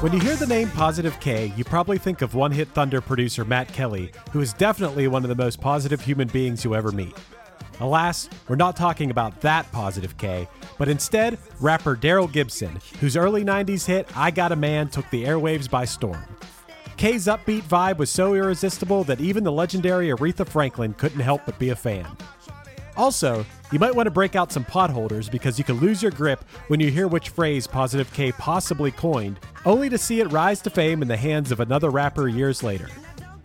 When you hear the name Positive K, you probably think of One Hit Thunder producer Matt Kelly, who is definitely one of the most positive human beings you ever meet. Alas, we're not talking about that Positive K, but instead, rapper Daryl Gibson, whose early 90s hit I Got a Man took the airwaves by storm. K's upbeat vibe was so irresistible that even the legendary Aretha Franklin couldn't help but be a fan. Also, you might want to break out some potholders because you can lose your grip when you hear which phrase Positive K possibly coined, only to see it rise to fame in the hands of another rapper years later.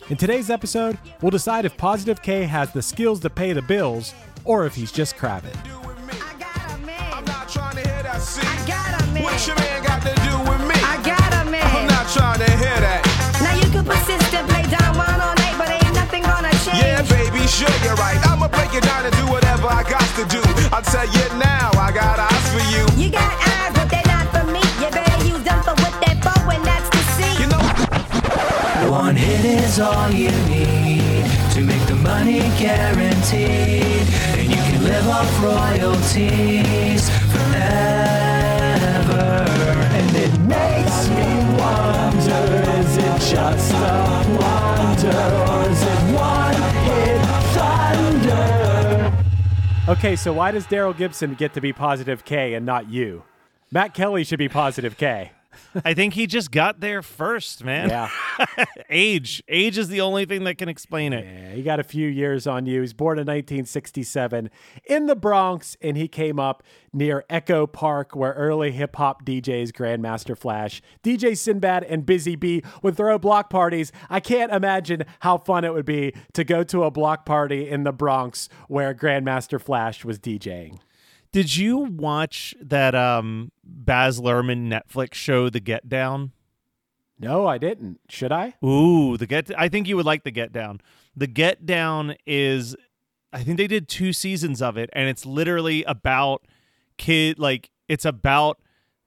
In today's episode, we'll decide if Positive K has the skills to pay the bills or if he's just crabbing. I got a man. I'm not trying to hear that. See, I got a man. What your man got to do with me? I got a man. I'm not trying to hear that. Now you can persist and play Don Juan all night, but ain't nothing gonna change. Yeah, baby, sure you're right. I'ma break it down and do whatever I got to do. I'll tell you now, I got eyes for you. You got eyes, but they're not for me. You better use them for what they're for, and that's to see. You know, One hit is all you need to make the money guaranteed. And you can live off royalties forever. And it makes me wonder is it just a wonder or is it Okay, so why does Daryl Gibson get to be Positive K and not you? Matt Kelly should be Positive K. I think he just got there first, man. Yeah. Age. Age is the only thing that can explain it. Yeah, he got a few years on you. He's born in 1967 in the Bronx, and he came up near Echo Park, where early hip hop DJs Grandmaster Flash, DJ Sinbad, and Busy Bee would throw block parties. I can't imagine how fun it would be to go to a block party in the Bronx where Grandmaster Flash was DJing. Did you watch that um Baz Luhrmann Netflix show The Get Down? No, I didn't. Should I? Ooh, the Get I think you would like The Get Down. The Get Down is I think they did two seasons of it and it's literally about kid like it's about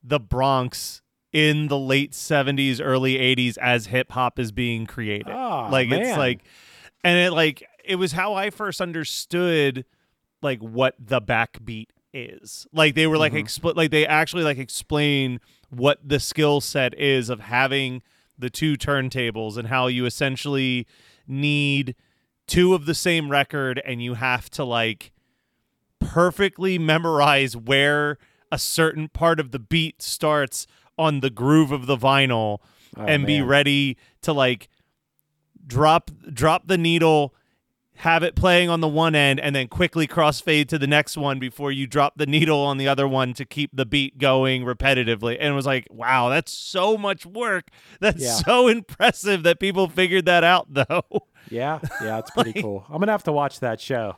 the Bronx in the late 70s early 80s as hip hop is being created. Ah, like it's like and it like it was how I first understood like what the backbeat is. Like they were like mm-hmm. expl- like they actually like explain what the skill set is of having the two turntables and how you essentially need two of the same record and you have to like perfectly memorize where a certain part of the beat starts on the groove of the vinyl oh, and be ready to like drop drop the needle, have it playing on the one end, and then quickly crossfade to the next one before you drop the needle on the other one to keep the beat going repetitively. And it was like, wow, that's so much work. That's Yeah. so impressive that people figured that out, though. Yeah, yeah, it's pretty cool. I'm gonna have to watch that show.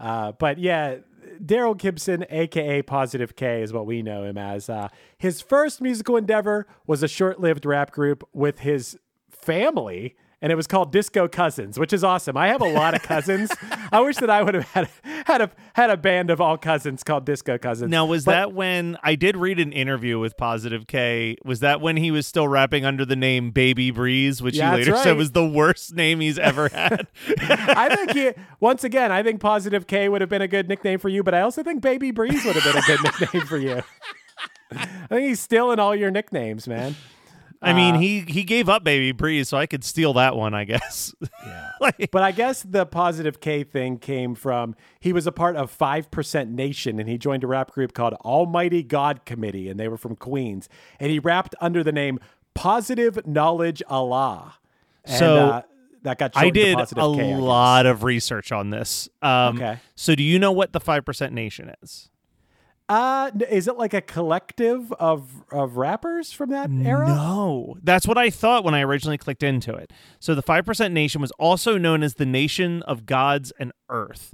Uh, but yeah, Daryl Gibson, aka Positive K, is what we know him as. Uh, his first musical endeavor was a short-lived rap group with his family. And it was called Disco Cousins, which is awesome. I have a lot of cousins. I wish that I would have had had a had a band of all cousins called Disco Cousins. Now, was But- that when I did read an interview with Positive K? Was that when he was still rapping under the name Baby Breeze, which Yeah, he later said was the worst name he's ever had? I think he, once again, I think Positive K would have been a good nickname for you, but I also think Baby Breeze would have been a good nickname for you. I think he's stealing all your nicknames, man. I mean, Uh, he he gave up Baby Breeze, so I could steal that one, I guess. Yeah. like, But I guess the Positive K thing came from he was a part of 5% Nation and he joined a rap group called Almighty God Committee and they were from Queens. And he rapped under the name Positive Knowledge Allah. And, So, uh, that got I did a K, I lot of research on this. Um, Okay. So, do you know what the Five Percent Nation is? Uh, is it like a collective of of rappers from that era? No, that's what I thought when I originally clicked into it. So the Five Percent Nation was also known as the Nation of Gods and Earth,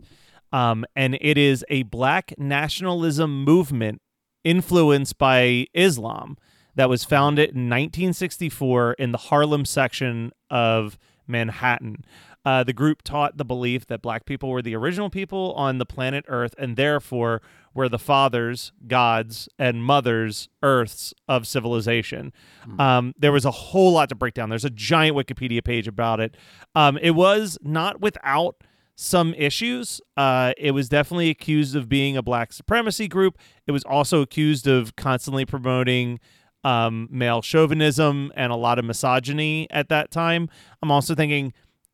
um, and it is a Black nationalism movement influenced by Islam that was founded in 1964 in the Harlem section of Manhattan. Uh, the group taught the belief that black people were the original people on the planet Earth and therefore were the fathers, gods, and mothers, Earths of civilization. Um, there was a whole lot to break down. There's a giant Wikipedia page about it. Um, it was not without some issues. Uh, it was definitely accused of being a black supremacy group. It was also accused of constantly promoting um, male chauvinism and a lot of misogyny at that time. I'm also thinking,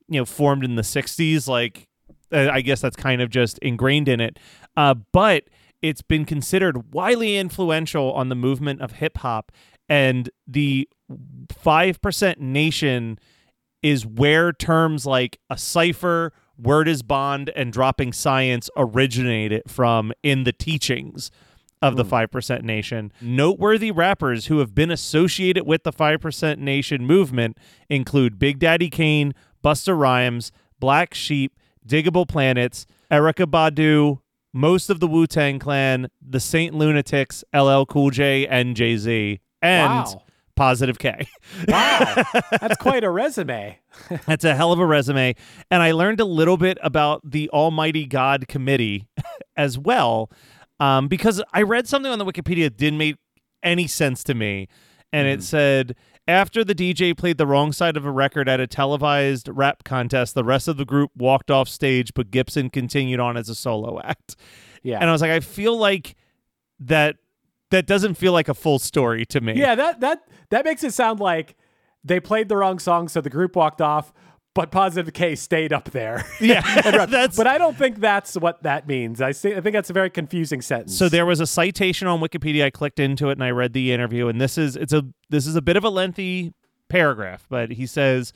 you know, formed in the 60s, like, uh, I guess that's kind of just ingrained in it. Uh, but it's been considered widely influential on the movement of hip hop. And the 5% nation is where terms like a cipher, word is bond, and dropping science originated from in the teachings of the hmm. 5% Nation. Noteworthy rappers who have been associated with the 5% Nation movement include Big Daddy Kane, Busta Rhymes, Black Sheep, Diggable Planets, Erykah Badu, most of the Wu Tang Clan, the Saint Lunatics, LL Cool J, and Jay Z, and Wow. Positive K. Wow, that's quite a resume. That's a hell of a resume. And I learned a little bit about the Almighty God Committee as well, um, because I read something on the Wikipedia that didn't make any sense to me. And it said after the DJ played the wrong side of a record at a televised rap contest, the rest of the group walked off stage, but Gibson continued on as a solo act. Yeah. And I was like, I feel like that that doesn't feel like a full story to me. Yeah, that that that makes it sound like they played the wrong song, so the group walked off, but Positive K stayed up there. Yeah, that's but I don't think that's what that means. I see, I think that's a very confusing sentence. So there was a citation on Wikipedia. I clicked into it and I read the interview. And this is it's a this is a bit of a lengthy paragraph, but he says,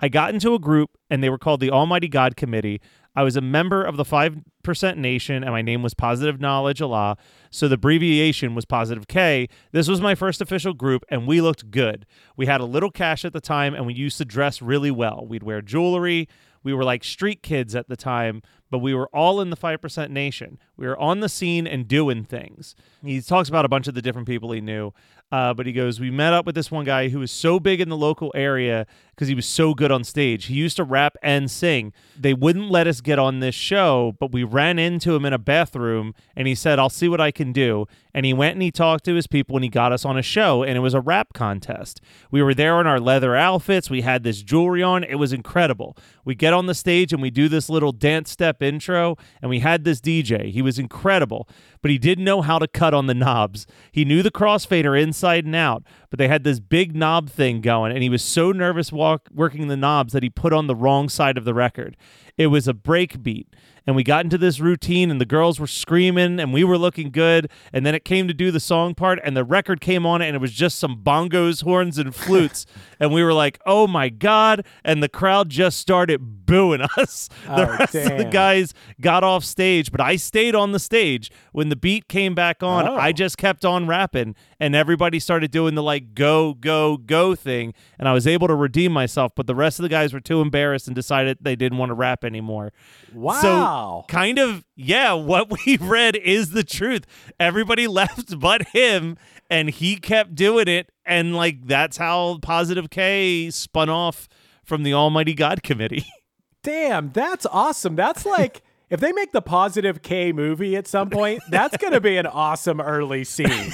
"I got into a group and they were called the Almighty God Committee. I was a member of the Five Percent Nation, and my name was Positive Knowledge Allah. So the abbreviation was Positive K. This was my first official group, and we looked good. We had a little cash at the time, and we used to dress really well. We'd wear jewelry." We were like street kids at the time, but we were all in the 5% nation. We were on the scene and doing things. He talks about a bunch of the different people he knew, uh, but he goes, We met up with this one guy who was so big in the local area because he was so good on stage. He used to rap and sing. They wouldn't let us get on this show, but we ran into him in a bathroom and he said, I'll see what I can do. And he went and he talked to his people and he got us on a show, and it was a rap contest. We were there in our leather outfits. We had this jewelry on. It was incredible. We get on the stage and we do this little dance step intro, and we had this DJ. He was incredible, but he didn't know how to cut on the knobs. He knew the crossfader inside and out, but they had this big knob thing going, and he was so nervous walk, working the knobs that he put on the wrong side of the record. It was a break beat. And we got into this routine and the girls were screaming and we were looking good and then it came to do the song part and the record came on and it was just some bongos horns and flutes and we were like oh my god and the crowd just started booing us the Oh, rest of the guys got off stage but i stayed on the stage when the beat came back on Oh. i just kept on rapping and everybody started doing the like go go go thing and i was able to redeem myself but the rest of the guys were too embarrassed and decided they didn't want to rap anymore Wow. so kind of yeah, what we read is the truth. Everybody left but him and he kept doing it and like that's how Positive K spun off from the Almighty God Committee. Damn, that's awesome. That's like if they make the Positive K movie at some point, that's going to be an awesome early scene.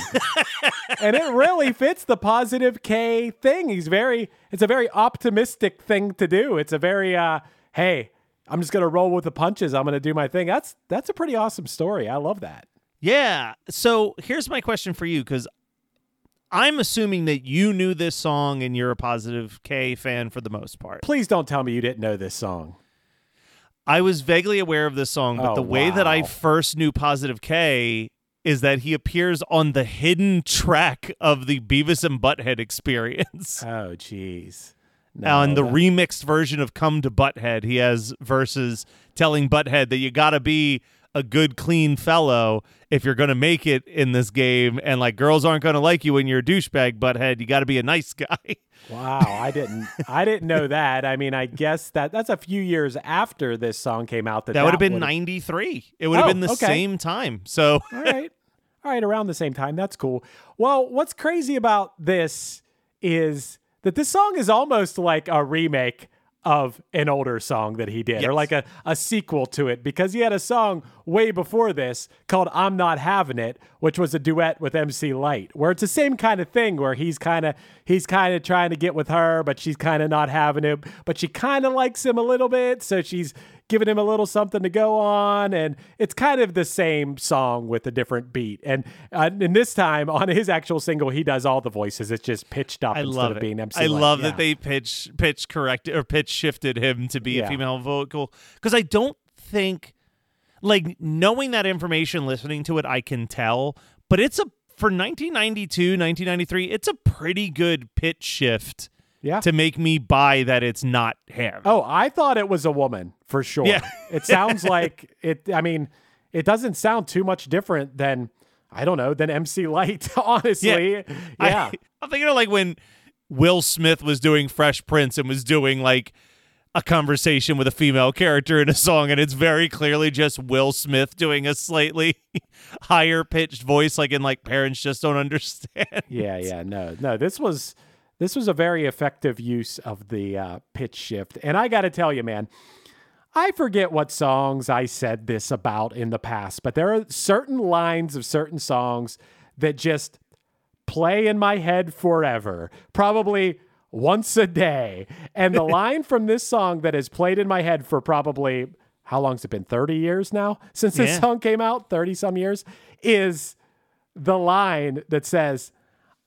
and it really fits the Positive K thing. He's very it's a very optimistic thing to do. It's a very uh hey, I'm just going to roll with the punches. I'm going to do my thing. That's that's a pretty awesome story. I love that. yeah. So here's my question for you cuz I'm assuming that you knew this song and you're a Positive K fan for the most part. Please don't tell me you didn't know this song. I was vaguely aware of this song, but Oh, the way that I first knew Positive K is that he appears on the hidden track of the Beavis and Butthead experience. Oh jeez. Now, in the that- remixed version of Come to Butthead, he has verses telling Butthead that you got to be a good, clean fellow if you're going to make it in this game. And like, girls aren't going to like you when you're a douchebag, Butthead. You got to be a nice guy. Wow, I didn't I didn't know that. I mean, I guess that that's a few years after this song came out that That would have been 93. It would have Oh, been the okay. same time. So, All right. All right, around the same time. That's cool. Well, what's crazy about this is that this song is almost like a remake of an older song that he did, or like a, a sequel to it, because he had a song way before this called I'm Not Having It, which was a duet with MC Lyte, where it's the same kind of thing where he's kind of he's kind of trying to get with her, but she's kind of not having it, but she kind of likes him a little bit, so she's giving him a little something to go on, and it's kind of the same song with a different beat. And uh, and this time on his actual single, he does all the voices. It's just pitched up I instead love of it. being MC. I Light. love Yeah. that they pitch pitch corrected or pitch shifted him to be Yeah. a female vocal because I don't think like knowing that information, listening to it, I can tell. But it's a for 1992, 1993, it's a pretty good pitch shift Yeah. to make me buy that it's not him. Oh, I thought it was a woman for sure. Yeah. it sounds like it. I mean, it doesn't sound too much different than I don't know than MC Lyte. Honestly, yeah. I, I'm thinking of like when Will Smith was doing Fresh Prince and was doing like a conversation with a female character in a song, and it's very clearly just Will Smith doing a slightly higher pitched voice, like in like parents just don't understand. yeah, yeah. No, no. This was this was a very effective use of the uh, pitch shift, and I got to tell you, man. I forget what songs I said this about in the past, but there are certain lines of certain songs that just play in my head forever, probably once a day. And the line from this song that has played in my head for probably how long's it been? 30 years now since this Yeah. song came out, 30 some years, is the line that says,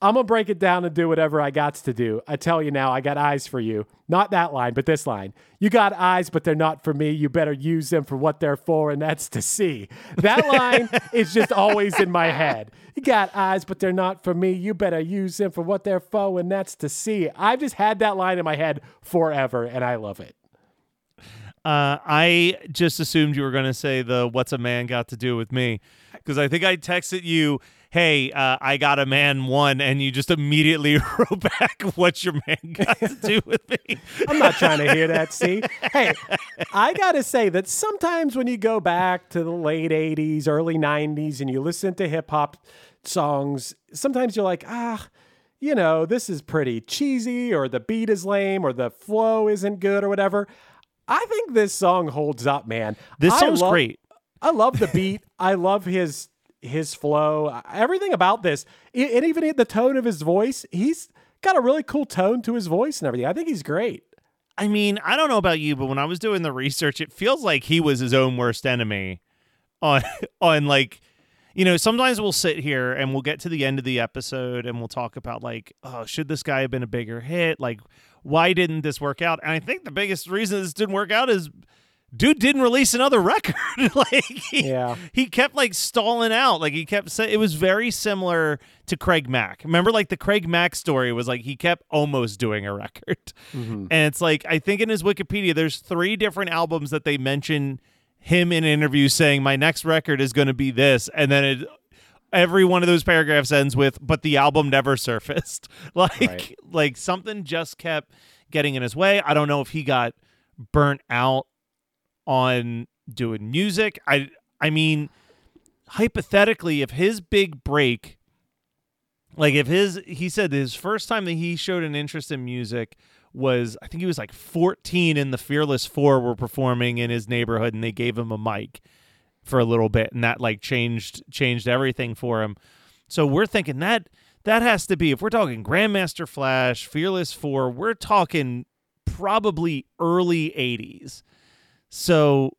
I'm gonna break it down and do whatever I got to do. I tell you now, I got eyes for you. Not that line, but this line. You got eyes, but they're not for me. You better use them for what they're for, and that's to see. That line is just always in my head. You got eyes, but they're not for me. You better use them for what they're for, and that's to see. I've just had that line in my head forever, and I love it. Uh, I just assumed you were going to say the "What's a man got to do with me?" because I think I texted you, "Hey, uh, I got a man one," and you just immediately wrote back, "What's your man got to do with me?" I'm not trying to hear that. See, hey, I gotta say that sometimes when you go back to the late '80s, early '90s, and you listen to hip hop songs, sometimes you're like, ah, you know, this is pretty cheesy, or the beat is lame, or the flow isn't good, or whatever. I think this song holds up, man. This I song's love- great. I love the beat. I love his his flow. Everything about this, and even the tone of his voice. He's got a really cool tone to his voice and everything. I think he's great. I mean, I don't know about you, but when I was doing the research, it feels like he was his own worst enemy. On on like, you know, sometimes we'll sit here and we'll get to the end of the episode and we'll talk about like, oh, should this guy have been a bigger hit? Like, why didn't this work out? And I think the biggest reason this didn't work out is dude didn't release another record. like he, Yeah. he kept like stalling out. Like he kept saying it was very similar to Craig Mack. Remember, like the Craig Mack story was like he kept almost doing a record, mm-hmm. and it's like I think in his Wikipedia there's three different albums that they mention him in interviews saying my next record is going to be this, and then it. Every one of those paragraphs ends with, "But the album never surfaced." like, Right. like something just kept getting in his way. I don't know if he got burnt out on doing music. I I mean, hypothetically, if his big break, like if his he said his first time that he showed an interest in music was I think he was like 14 and the Fearless Four were performing in his neighborhood and they gave him a mic for a little bit and that like changed changed everything for him. So we're thinking that that has to be if we're talking Grandmaster Flash, Fearless Four, we're talking probably early 80s. So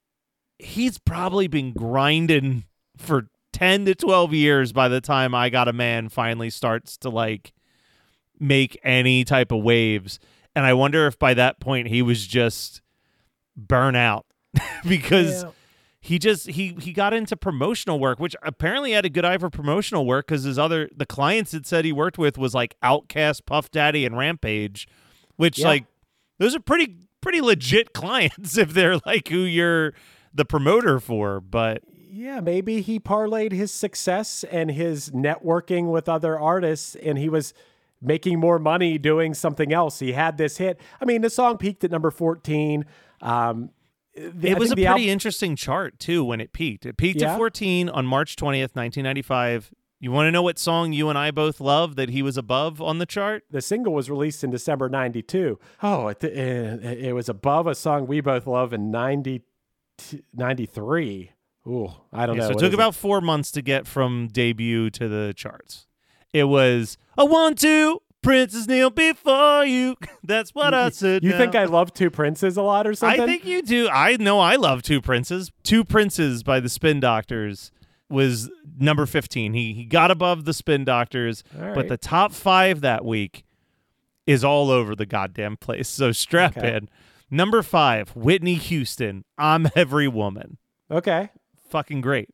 he's probably been grinding for 10 to 12 years by the time I Got a Man finally starts to like make any type of waves. And I wonder if by that point he was just burn out because Yeah. he just he he got into promotional work, which apparently had a good eye for promotional work because his other the clients it said he worked with was like OutKast, Puff Daddy, and Rampage, which Yeah. like those are pretty pretty legit clients if they're like who you're the promoter for. But Yeah, maybe he parlayed his success and his networking with other artists, and he was making more money doing something else. He had this hit. I mean, the song peaked at number 14. Um, the- it was a pretty al- interesting chart too when it peaked. It peaked Yeah? at 14 on March 20th, 1995. You want to know what song you and I both love that he was above on the chart? the single was released in December 92. Oh, it, it, it was above a song we both love in 90, 93. Ooh, I don't Yeah, know. so it What took about four months to get from debut to the charts. It was a one, two, Princess kneel before you. That's what I said. You now. think I love Two Princes a lot or something? I think you do. I know I love Two Princes. Two Princes by the Spin Doctors was number 15. He he got above the Spin Doctors, All but the top 5 that week is all over the goddamn place. So strap Okay. in. Number 5, Whitney Houston, I'm Every Woman. Okay. Fucking great.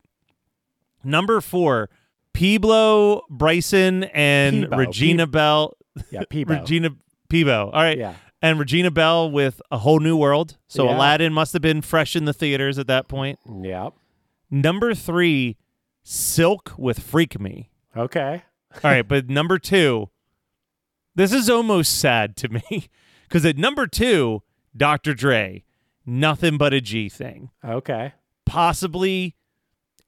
Number 4, Peabo, Bryson and Peabo. Regina Belle. Yeah, Peabo. Regina Peabo. All right. Yeah. And Regina Belle with A Whole New World. So Yeah. Aladdin must have been fresh in the theaters at that point. Yep. Number three, Silk with Freak Me. Okay. All right, but number two, this is almost sad to me because at number two, Dr. Dre, nothing but a G thing. Okay. Possibly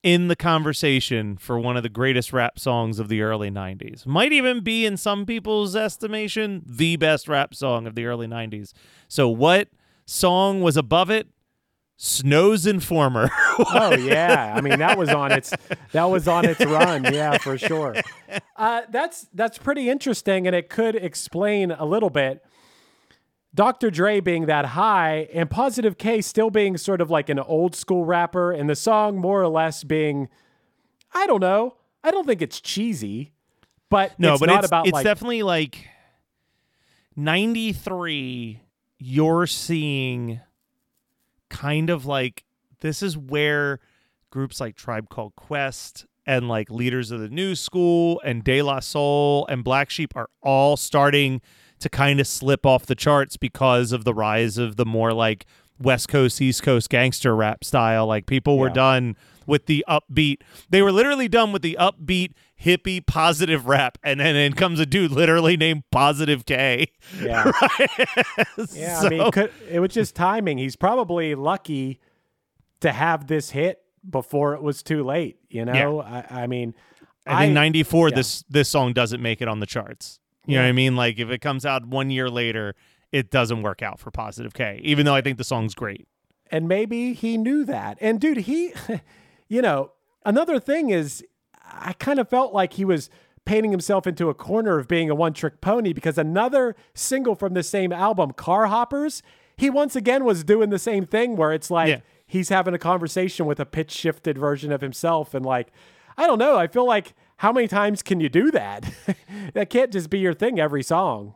in the conversation for one of the greatest rap songs of the early 90s. Might even be, in some people's estimation, the best rap song of the early 90s. So, what song was above it? Snow's Informer. Oh yeah. I mean that was on its that was on its run. Yeah, for sure. Uh, that's that's pretty interesting, and it could explain a little bit. Dr. Dre being that high, and Positive K still being sort of like an old school rapper, and the song more or less being, I don't know. I don't think it's cheesy, but No, it's but not it's, about it's like definitely like 93 you're seeing kind of like this is where groups like Tribe Called Quest and like Leaders of the New School and De La Soul and Black Sheep are all starting to kind of slip off the charts because of the rise of the more like West Coast, East Coast gangster rap style. Like people were Yeah. done with the upbeat. They were literally done with the upbeat, hippie, positive rap. And then in comes a dude literally named Positive K. yeah. Right? Yeah, So- I mean, could, it was just timing. He's probably lucky to have this hit before it was too late. You know, I, I mean, I think ninety four. yeah. This this song doesn't make it on the charts. You know what I mean? Like if it comes out one year later, it doesn't work out for Positive K. Even though I think the song's great. and maybe he knew that. And dude, he, you know, another thing is, I kind of felt like he was painting himself into a corner of being a one-trick pony because another single from the same album, Car Hoppers, he once again was doing the same thing where it's like Yeah. he's having a conversation with a pitch shifted version of himself and like I don't know, I feel like how many times can you do that? that can't just be your thing every song.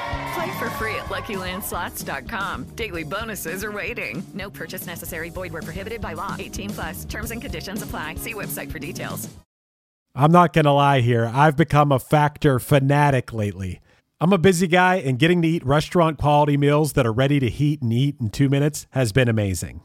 Play for free at LuckyLandSlots.com. Daily bonuses are waiting. No purchase necessary. Void where prohibited by law. 18 plus. Terms and conditions apply. See website for details. I'm not to lie here. I've become a factor fanatic lately. I'm a busy guy, and getting to eat restaurant quality meals that are ready to heat and eat in two minutes has been amazing.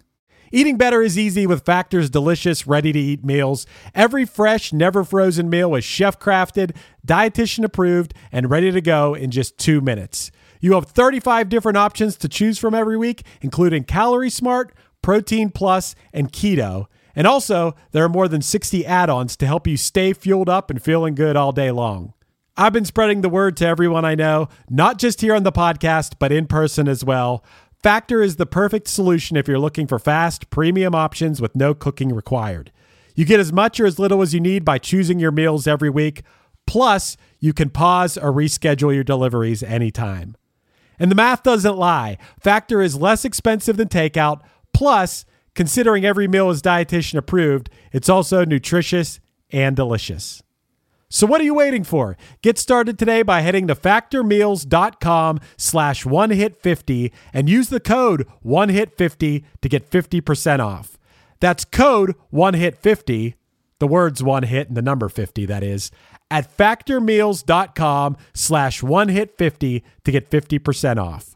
Eating better is easy with Factor's delicious, ready to eat meals. Every fresh, never frozen meal is chef crafted, dietitian approved, and ready to go in just two minutes. You have 35 different options to choose from every week, including Calorie Smart, Protein Plus, and Keto. And also, there are more than 60 add ons to help you stay fueled up and feeling good all day long. I've been spreading the word to everyone I know, not just here on the podcast, but in person as well. Factor is the perfect solution if you're looking for fast, premium options with no cooking required. You get as much or as little as you need by choosing your meals every week. Plus, you can pause or reschedule your deliveries anytime. And the math doesn't lie. Factor is less expensive than takeout. Plus, considering every meal is dietitian approved, it's also nutritious and delicious. So what are you waiting for? Get started today by heading to factormeals.com slash one hit 50 and use the code one hit 50 to get 50% off. That's code one hit 50, the words one hit and the number 50 that is, at factormeals.com slash one hit 50 to get 50% off.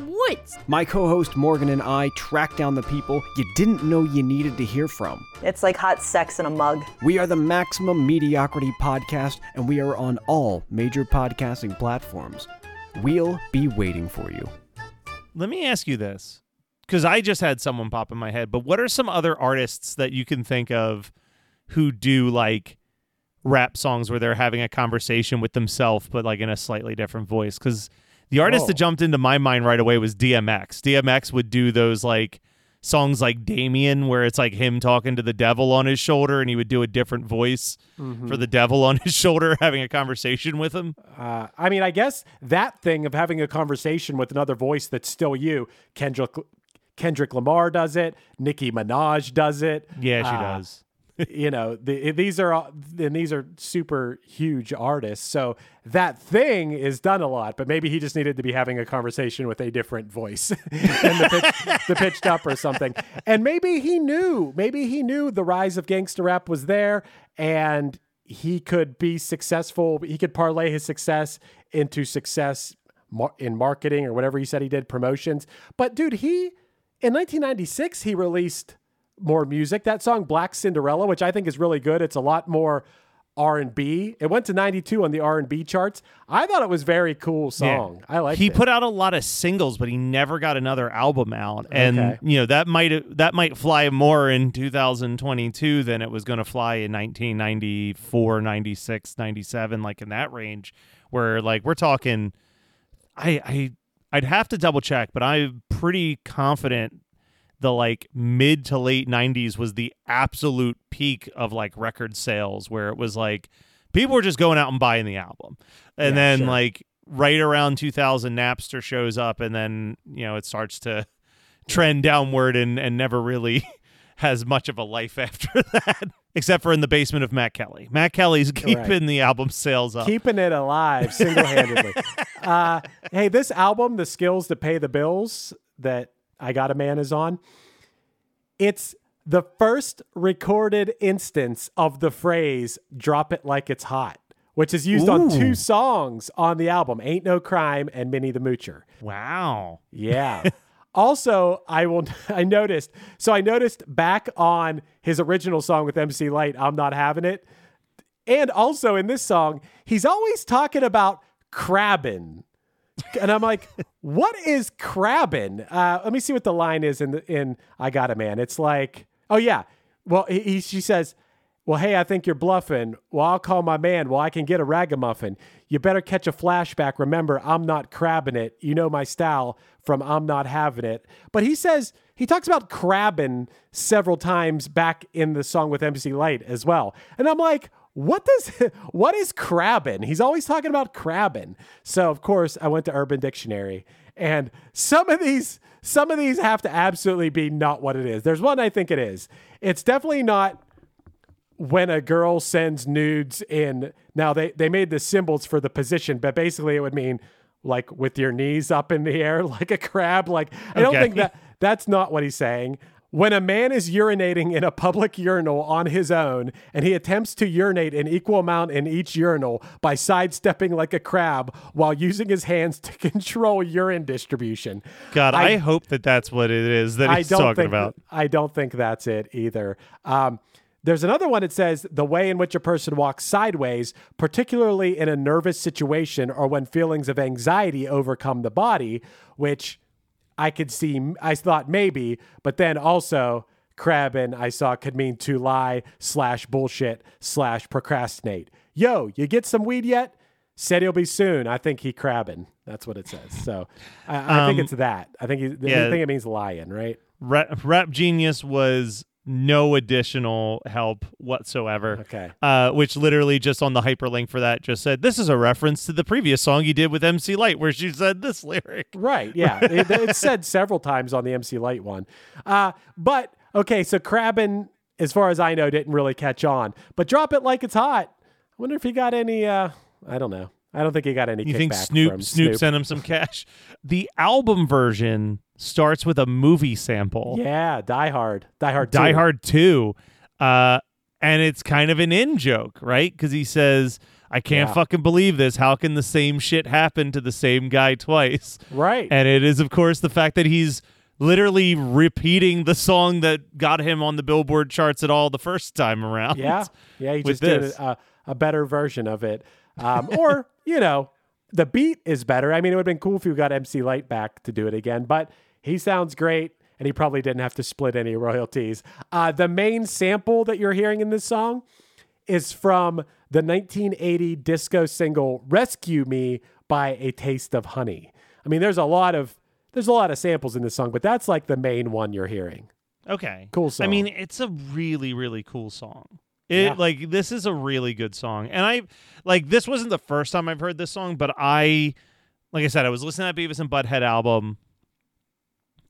woods? My co host Morgan and I track down the people you didn't know you needed to hear from. It's like hot sex in a mug. We are the Maximum Mediocrity Podcast, and we are on all major podcasting platforms. We'll be waiting for you. Let me ask you this, because I just had someone pop in my head. But what are some other artists that you can think of who do like rap songs where they're having a conversation with themselves, but like in a slightly different voice? Because the artist Oh. that jumped into my mind right away was DMX. DMX would do those like songs like Damien, where it's like him talking to the devil on his shoulder, and he would do a different voice Mhm. for the devil on his shoulder, having a conversation with him. Uh, I mean, I guess that thing of having a conversation with another voice that's still you, Kendrick Kendrick Lamar does it, Nicki Minaj does it. Yeah, she Uh, does. You know, the, these are all- and these are super huge artists. So that thing is done a lot, but maybe he just needed to be having a conversation with a different voice and the, pitch, the pitched up or something. And maybe he knew, maybe he knew the rise of gangster rap was there and he could be successful. He could parlay his success into success in marketing or whatever he said he did, promotions. But dude, he in 1996 he released more music. That song Black Cinderella, which I think is really good. It's a lot more R&B. It went to 92 on the R&B charts. I thought it was very cool song. I like he it. put out a lot of singles, but he never got another album out. And Okay. you know that might that might fly more in 2022 than it was going to fly in 1994, 96, 97, like in that range. Where like we're talking, I I I'd have to double check, but I'm pretty confident the like mid to late 90s was the absolute peak of like record sales where it was like people were just going out and buying the album and Yeah, then sure. like right around 2000 napster shows up and then you know it starts to trend downward and and never really has much of a life after that except for in the basement of matt kelly matt kelly's keeping the album sales up keeping it alive single-handedly. uh, hey, this album, "The Skills to Pay the Bills," that I Got a Man is on. It's the first recorded instance of the phrase "drop it like it's hot," which is used on two songs on the album, "Ain't No Crime" and "Minnie the Moocher." wow Yeah. also, I will. I noticed. So I noticed back on his original song with MC Lyte, "I'm Not Having It," and also in this song, he's always talking about crabbing. And I'm like, what is crabbing? Uh, let me see what the line is in the, in I Got a Man. It's like, oh yeah. Well, he, he she says, well, hey, I think you're bluffing. Well, I'll call my man. Well, I can get a ragamuffin. You better catch a flashback. Remember, I'm not crabbing it. You know my style from I'm not having it. But he says he talks about crabbing several times back in the song with MC Lyte as well. And I'm like, what does what is crabbing? He's always talking about crabbing. So of course I went to Urban Dictionary and some of these some of these have to absolutely be not what it is. There's one I think it is. It's definitely not when a girl sends nudes in now they they made the symbols for the position but basically it would mean like with your knees up in the air like a crab like i don't Okay. think that that's not what he's saying when a man is urinating in a public urinal on his own and he attempts to urinate an equal amount in each urinal by sidestepping like a crab while using his hands to control urine distribution God, I, hope that that's what it is that he's talking about. I don't think that's it either. Um, there's another one that says the way in which a person walks sideways, particularly in a nervous situation or when feelings of anxiety overcome the body, which I could see. I thought maybe, but then also crabbing I saw could mean to lie slash bullshit slash procrastinate. Yo, you get some weed yet? Said he'll be soon. I think he crabbing. That's what it says. So I, I think Um, it's that. I think he, yeah. I think it means lying, right? Rap, Rap Genius was no additional help whatsoever. Okay. Uh, which literally just on the hyperlink for that just said this is a reference to the previous song you did with MC Lyte where she said this lyric. Right. Yeah. it, it's said several times on the MC Lyte one. Uh, but okay, so Crabbin, as far as I know, didn't really catch on. But drop it like it's hot. I wonder if he got any. Uh, I don't know. I don't think he got any. You think Snoop from Snoop sent him some cash? The album version starts with a movie sample. Yeah, Die Hard. Die Hard. Die Hard 2. Uh, and it's kind of an in joke, right? Because he says, I can't Yeah. fucking believe this. How can the same shit happen to the same guy twice? Right. And it is, of course, the fact that he's literally repeating the song that got him on the Billboard charts at all the first time around. Yeah. Yeah. He just did this. a, a better version of it. Um, or, you know, the beat is better. I mean, it would have been cool if you got MC Lyte back to do it again, but he sounds great and he probably didn't have to split any royalties. Uh, the main sample that you're hearing in this song is from the 1980 disco single Rescue Me by A Taste of Honey. I mean, there's a lot of there's a lot of samples in this song, but that's like the main one you're hearing. Okay. Cool I mean, it's a really, really cool song. It Yeah. like this is a really good song. And I like this wasn't the first time I've heard this song, but I like I said, I was listening to that Beavis and Butthead album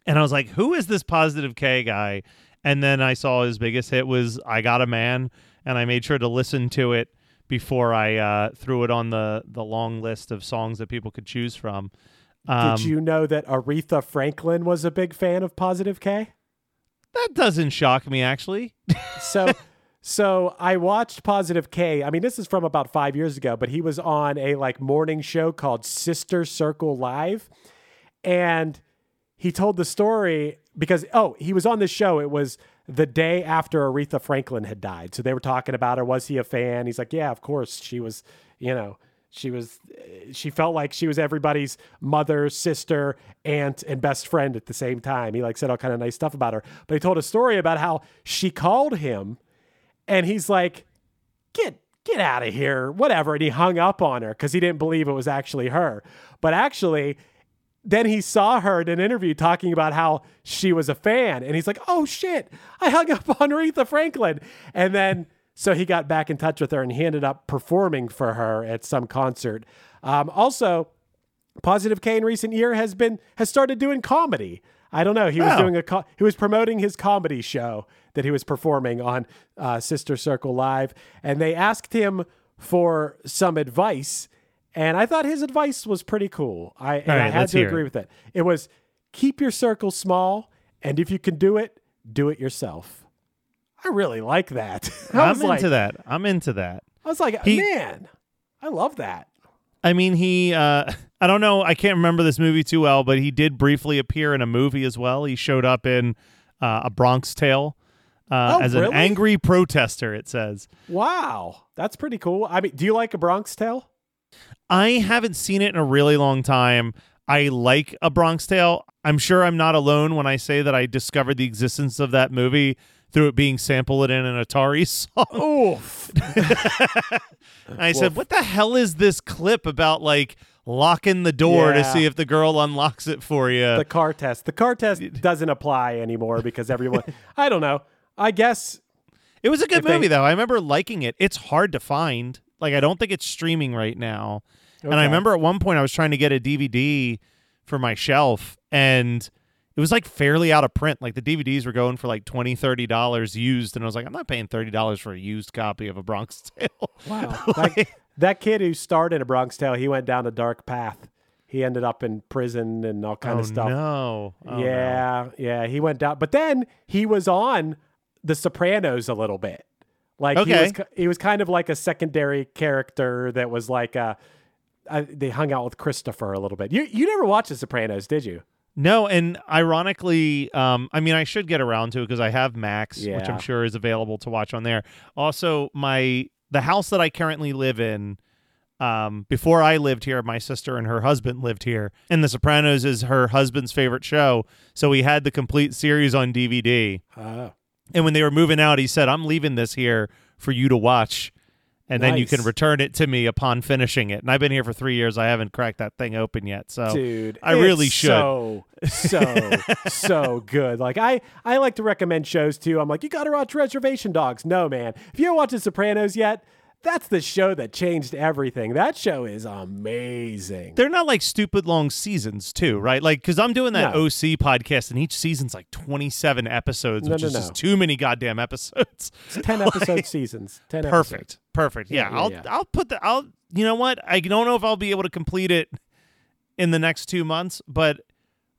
and I was like, who is this positive K guy? And then I saw his biggest hit was I Got a Man, and I made sure to listen to it before I uh, threw it on the the long list of songs that people could choose from. Um, Did you know that Aretha Franklin was a big fan of Positive K? That doesn't shock me, actually. so so I watched Positive K. I mean, this is from about five years ago, but he was on a like morning show called Sister Circle Live. And he told the story because oh, he was on this show. It was the day after Aretha Franklin had died. So they were talking about her. Was he a fan? He's like, Yeah, of course. She was, you know, she was she felt like she was everybody's mother, sister, aunt, and best friend at the same time. He like said all kind of nice stuff about her. But he told a story about how she called him and he's like, get get out of here, whatever. And he hung up on her because he didn't believe it was actually her. But actually, then he saw her in an interview talking about how she was a fan. And he's like, oh shit, I hung up on Aretha Franklin. And then so he got back in touch with her and he ended up performing for her at some concert. Um, also, Positive K in recent year has been has started doing comedy. I don't know. He was Oh. doing a co- he was promoting his comedy show that he was performing on uh, Sister Circle Live, and they asked him for some advice, and I thought his advice was pretty cool. I and All I had to agree it. with it. It was keep your circle small, and if you can do it, do it yourself. I really like that. I I'm into like, that. I'm into that. I was like, He- man, I love that. I mean, he, uh, I don't know, I can't remember this movie too well, but he did briefly appear in a movie as well. He showed up in uh, A Bronx Tale uh, Oh, as an angry protester, it says. Wow, that's pretty cool. I mean, do you like a Bronx Tale? I haven't seen it in a really long time. I like A Bronx Tale. I'm sure I'm not alone when I say that I discovered the existence of that movie through it being sampled in an Atari song. Oof. I said, "What the hell is this clip about like locking the door to see if the girl unlocks it for you?" the car test. The car test doesn't apply anymore because everyone. I don't know. I guess It was a good If they- movie though. I remember liking it. It's hard to find. Like I don't think it's streaming right now. And I remember at one point I was trying to get a DVD for my shelf and it was like fairly out of print. Like the DVDs were going for like 20 30 dollars used and I was like I'm not paying $30 for a used copy of A Bronx Tale. Wow. that, that kid who starred in a Bronx Tale, he went down a dark path. He ended up in prison and all kind oh, of stuff. No. Oh, no. yeah, yeah, he went down. But then he was on The Sopranos a little bit. Like he Okay. was, he was kind of like a secondary character that was like a. Uh, they hung out with Christopher a little bit. You you never watched The Sopranos, did you? No, and ironically, um, I mean, I should get around to it because I have Max, which I'm sure is available to watch on there. Also, my the house that I currently live in, um, before I lived here, my sister and her husband lived here, and The Sopranos is her husband's favorite show. So we had the complete series on DVD. Oh. And when they were moving out, he said, "I'm leaving this here for you to watch." And then you can return it to me upon finishing it. And I've been here for three years. I haven't cracked that thing open yet. So Dude, I really should. So so so good. Like I I like to recommend shows too. I'm like, you got to watch Reservation Dogs. No man, if you haven't watched The Sopranos yet, that's the show that changed everything. That show is amazing. They're not like stupid long seasons, too, right? Like, because I'm doing that No. OC podcast, and each season's like 27 episodes, No, which no, is just too many goddamn episodes. It's ten episode seasons. Ten. Perfect, episodes. perfect. Yeah, Yeah, I'll yeah. I'll put the I'll. You know what? I don't know if I'll be able to complete it in the next two months, but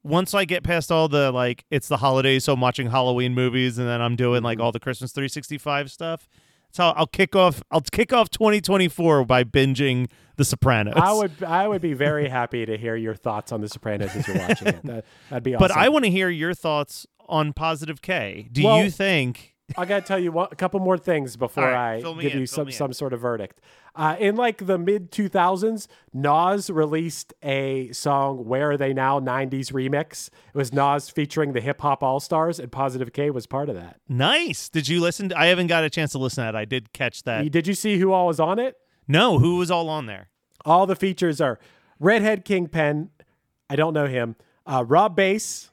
once I get past all the like, it's the holidays, so I'm watching Halloween movies, and then I'm doing Mm-hmm. like all the Christmas 365 stuff. So I'll kick off. I'll kick off 2024 by binging The Sopranos. I would I would be very happy to hear your thoughts on The Sopranos as you're watching it. That, that'd be awesome. But I want to hear your thoughts on Positive K. Do Well- you think? I got to tell you one, a couple more things before right, I give in, you some some sort of verdict. Uh, in like the mid 2000s, Nas released a song "Where Are They Now" '90s remix. It was Nas featuring the Hip Hop All Stars, and Positive K was part of that. Nice. Did you listen? To, I haven't got a chance to listen to that. I did catch that. Did you see who all was on it? no, who was all on there? All the features are Redhead Kingpin. I don't know him. Uh, Rob Base.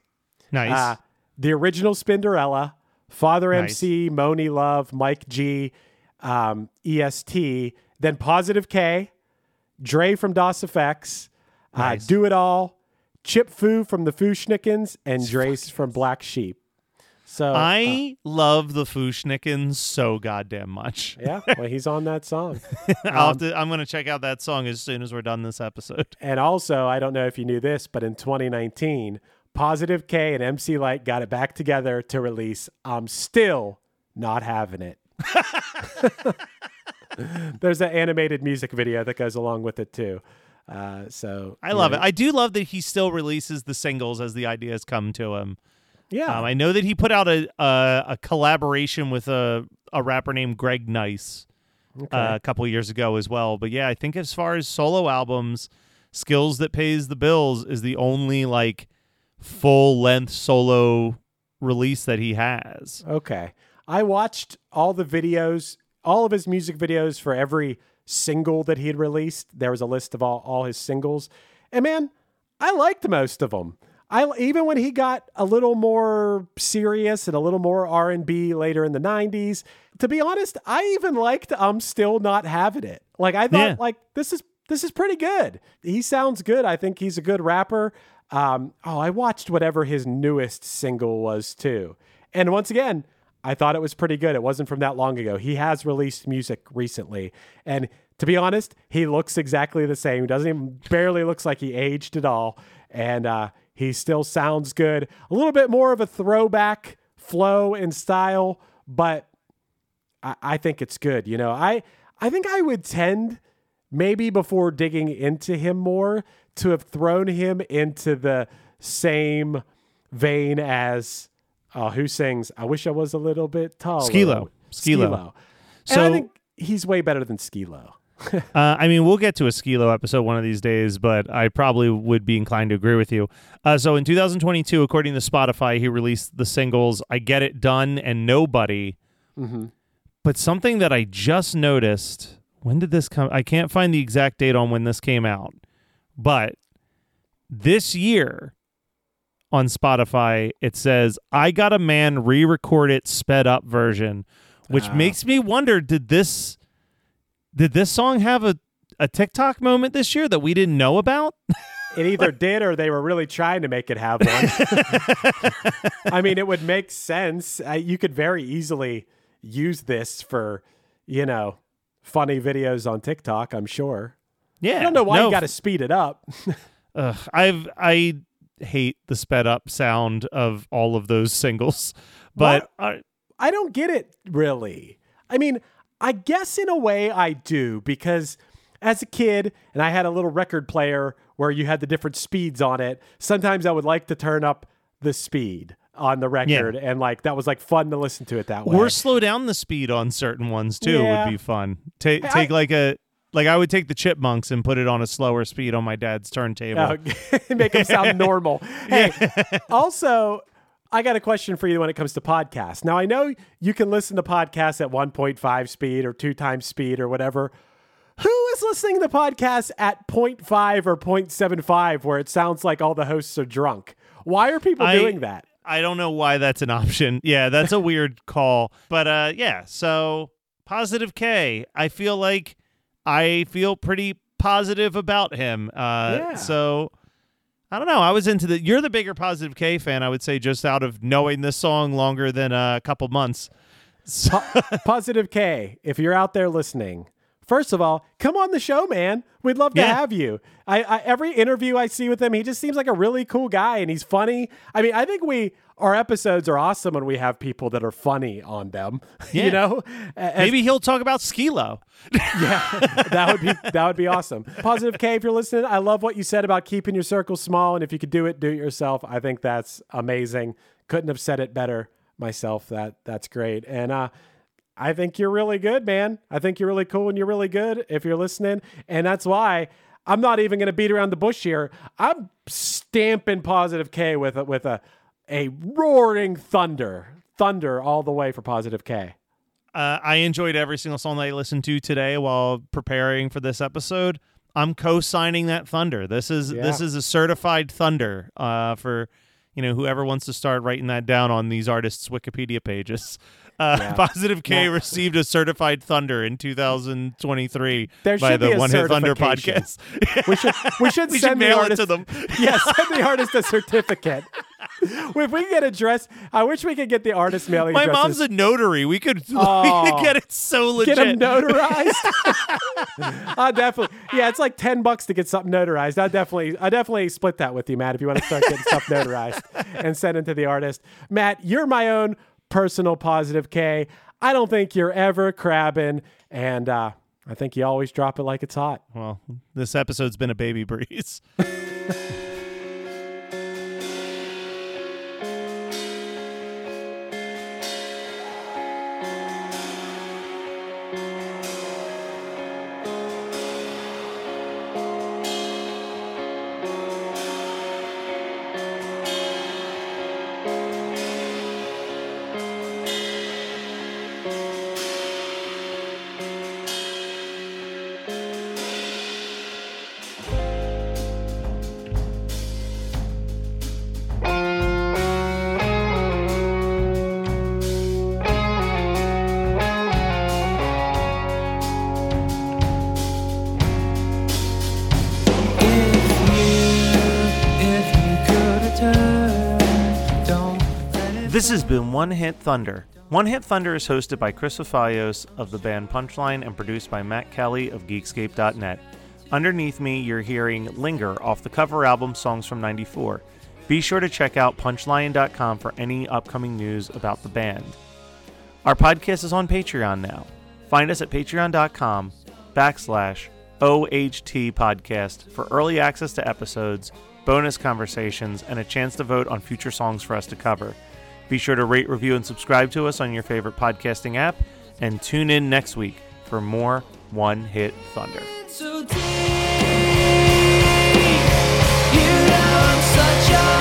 Nice. Uh, the original Spinderella, Father Nice. MC, Monie Love, Mike G, um, EST, then Positive K, Dre from Das EFX, Nice. uh, Do It All, Chip Fu from the Fu-Schnickens, and Dres from Black Sheep. So uh, I love the Fu-Schnickens so goddamn much. yeah, well, he's on that song. I'll Um, have to, I'm going to check out that song as soon as we're done this episode. And also, I don't know if you knew this, but in 2019, Positive K and MC Lyte got it back together to release I'm Still Not Having It. There's an animated music video that goes along with it too. Uh, so I love know, it. I do love that he still releases the singles as the ideas come to him. yeah, Um, I know that he put out a a, a collaboration with a a rapper named Greg Nice Okay. uh, a couple years ago as well. But yeah, I think as far as solo albums, Skills That Pays the Bills is the only like full length solo release that he has. Okay. I watched all the videos, all of his music videos for every single that he had released. There was a list of all, all his singles. And man, I liked most of them. I even when he got a little more serious and a little more R&B later in the 90s, to be honest, I even liked I'm still not having it. Like I thought Yeah. like this is this is pretty good. He sounds good. I think he's a good rapper. Um, oh, I watched whatever his newest single was too. And once again, I thought it was pretty good. It wasn't from that long ago. He has released music recently. And to be honest, he looks exactly the same. He doesn't even barely looks like he aged at all. And uh, he still sounds good. A little bit more of a throwback flow and style, but I, I think it's good. You know, I I think I would tend maybe before digging into him more to have thrown him into the same vein as uh, who sings I wish I was a little bit taller. Skee-Lo, Skilo. Skee-Lo. And I So- think he's way better than Skee-Lo. uh, I mean, we'll get to a Skee-Lo episode one of these days, but I probably would be inclined to agree with you. Uh, so in 2022, according to Spotify, he released the singles "I Get It Done" and "Nobody." Mhm. But something that I just noticed. When did this come? I can't find the exact date on when this came out, but this year on Spotify, it says "I Got a Man" re-record it sped up version, which Ah. makes me wonder: Did this did this song have a a TikTok moment this year that we didn't know about? It either did or they were really trying to make it have one. I mean, it would make sense. Uh, you could very easily use this for, you know, funny videos on TikTok, I'm sure. Yeah, I don't know why no, you got to speed it up. Ugh, I've I hate the sped up sound of all of those singles, but I, I don't get it really. I mean, I guess in a way I do because as a kid and I had a little record player where you had the different speeds on it, sometimes I would like to turn up the speed on the record and like that was like fun to listen to it that way. or slow down the speed on certain ones too Yeah. would be fun. Ta- Hey, take I- like a like I would take the Chipmunks and put it on a slower speed on my dad's turntable. Oh, make them sound normal. Hey, also, I got a question for you when it comes to podcasts. Now, I know you can listen to podcasts at 1.5 speed or two times speed or whatever. Who is listening to podcasts at 0.5 or 0.75 where it sounds like all the hosts are drunk? Why are people I- doing that? I don't know why that's an option. Yeah, that's a weird call. But uh yeah, so positive K. I feel like I feel pretty positive about him. Uh Yeah. so I don't know. I was into the you're the bigger positive K fan, I would say, just out of knowing this song longer than a couple months. So, Positive K, if you're out there listening, first of all, come on the show, man. We'd love to Yeah. have you. I, I every interview I see with him, he just seems like a really cool guy and he's funny. I mean, I think we our episodes are awesome when we have people that are funny on them. Yeah. you know, As- maybe he'll talk about Skee-Lo. Yeah, that would be that would be awesome. Positive K, if you're listening, I love what you said about keeping your circle small, and if you could do it, do it yourself. I think that's amazing. Couldn't have said it better myself. That that's great, and uh, I think you're really good, man. I think you're really cool, and you're really good if you're listening, and that's why. I'm not even going to beat around the bush here. I'm stamping positive K with a, with a a roaring thunder, thunder all the way for positive K. Uh, I enjoyed every single song that I listened to today while preparing for this episode. I'm co-signing that thunder. This is this is a certified thunder uh, for you know whoever wants to start writing that down on these artists' Wikipedia pages. Uh, Yeah. Positive K Yeah. received a certified thunder in 2023 There by the One Hit Thunder podcast. We should we should We should send the mail it artist to them. yeah, send the artist a certificate. if we get address, I wish we could get the artist mailing. My addresses. mom's a notary. We could, we Oh. could get it so legit. Get them notarized. I definitely, yeah, it's like ten bucks to get something notarized. I definitely, I definitely split that with you, Matt. If you want to start getting stuff notarized and send it to the artist, Matt, you're my own personal positive K. I don't think you're ever crabbing, and uh, I think you always drop it like it's hot. Well, this episode's been a baby breeze. This has been One Hit Thunder. One Hit Thunder is hosted by Chris Afalios of the band Punchline and produced by Matt Kelly of Geekscape.net. Underneath me, you're hearing Linger off the cover album Songs from 94. Be sure to check out punchline.com for any upcoming news about the band. Our podcast is on Patreon now. Find us at patreon.com backslash OHT podcast for early access to episodes, bonus conversations, and a chance to vote on future songs for us to cover. Be sure to rate, review, and subscribe to us on your favorite podcasting app, and tune in next week for more One Hit Thunder. So deep, you know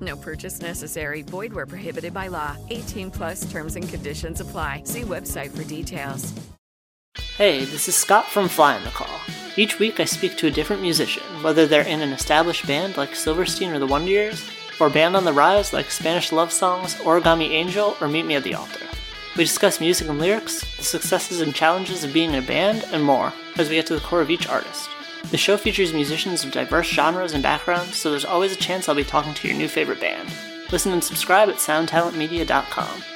No purchase necessary. Void where prohibited by law. 18 plus terms and conditions apply. See website for details. Hey, this is Scott from Fly on the Call. Each week I speak to a different musician, whether they're in an established band like Silverstein or the Wonder Years, or band on the rise like Spanish Love Songs, Origami Angel, or Meet Me at the Altar. We discuss music and lyrics, the successes and challenges of being in a band, and more, as we get to the core of each artist. The show features musicians of diverse genres and backgrounds, so there's always a chance I'll be talking to your new favorite band. Listen and subscribe at soundtalentmedia.com.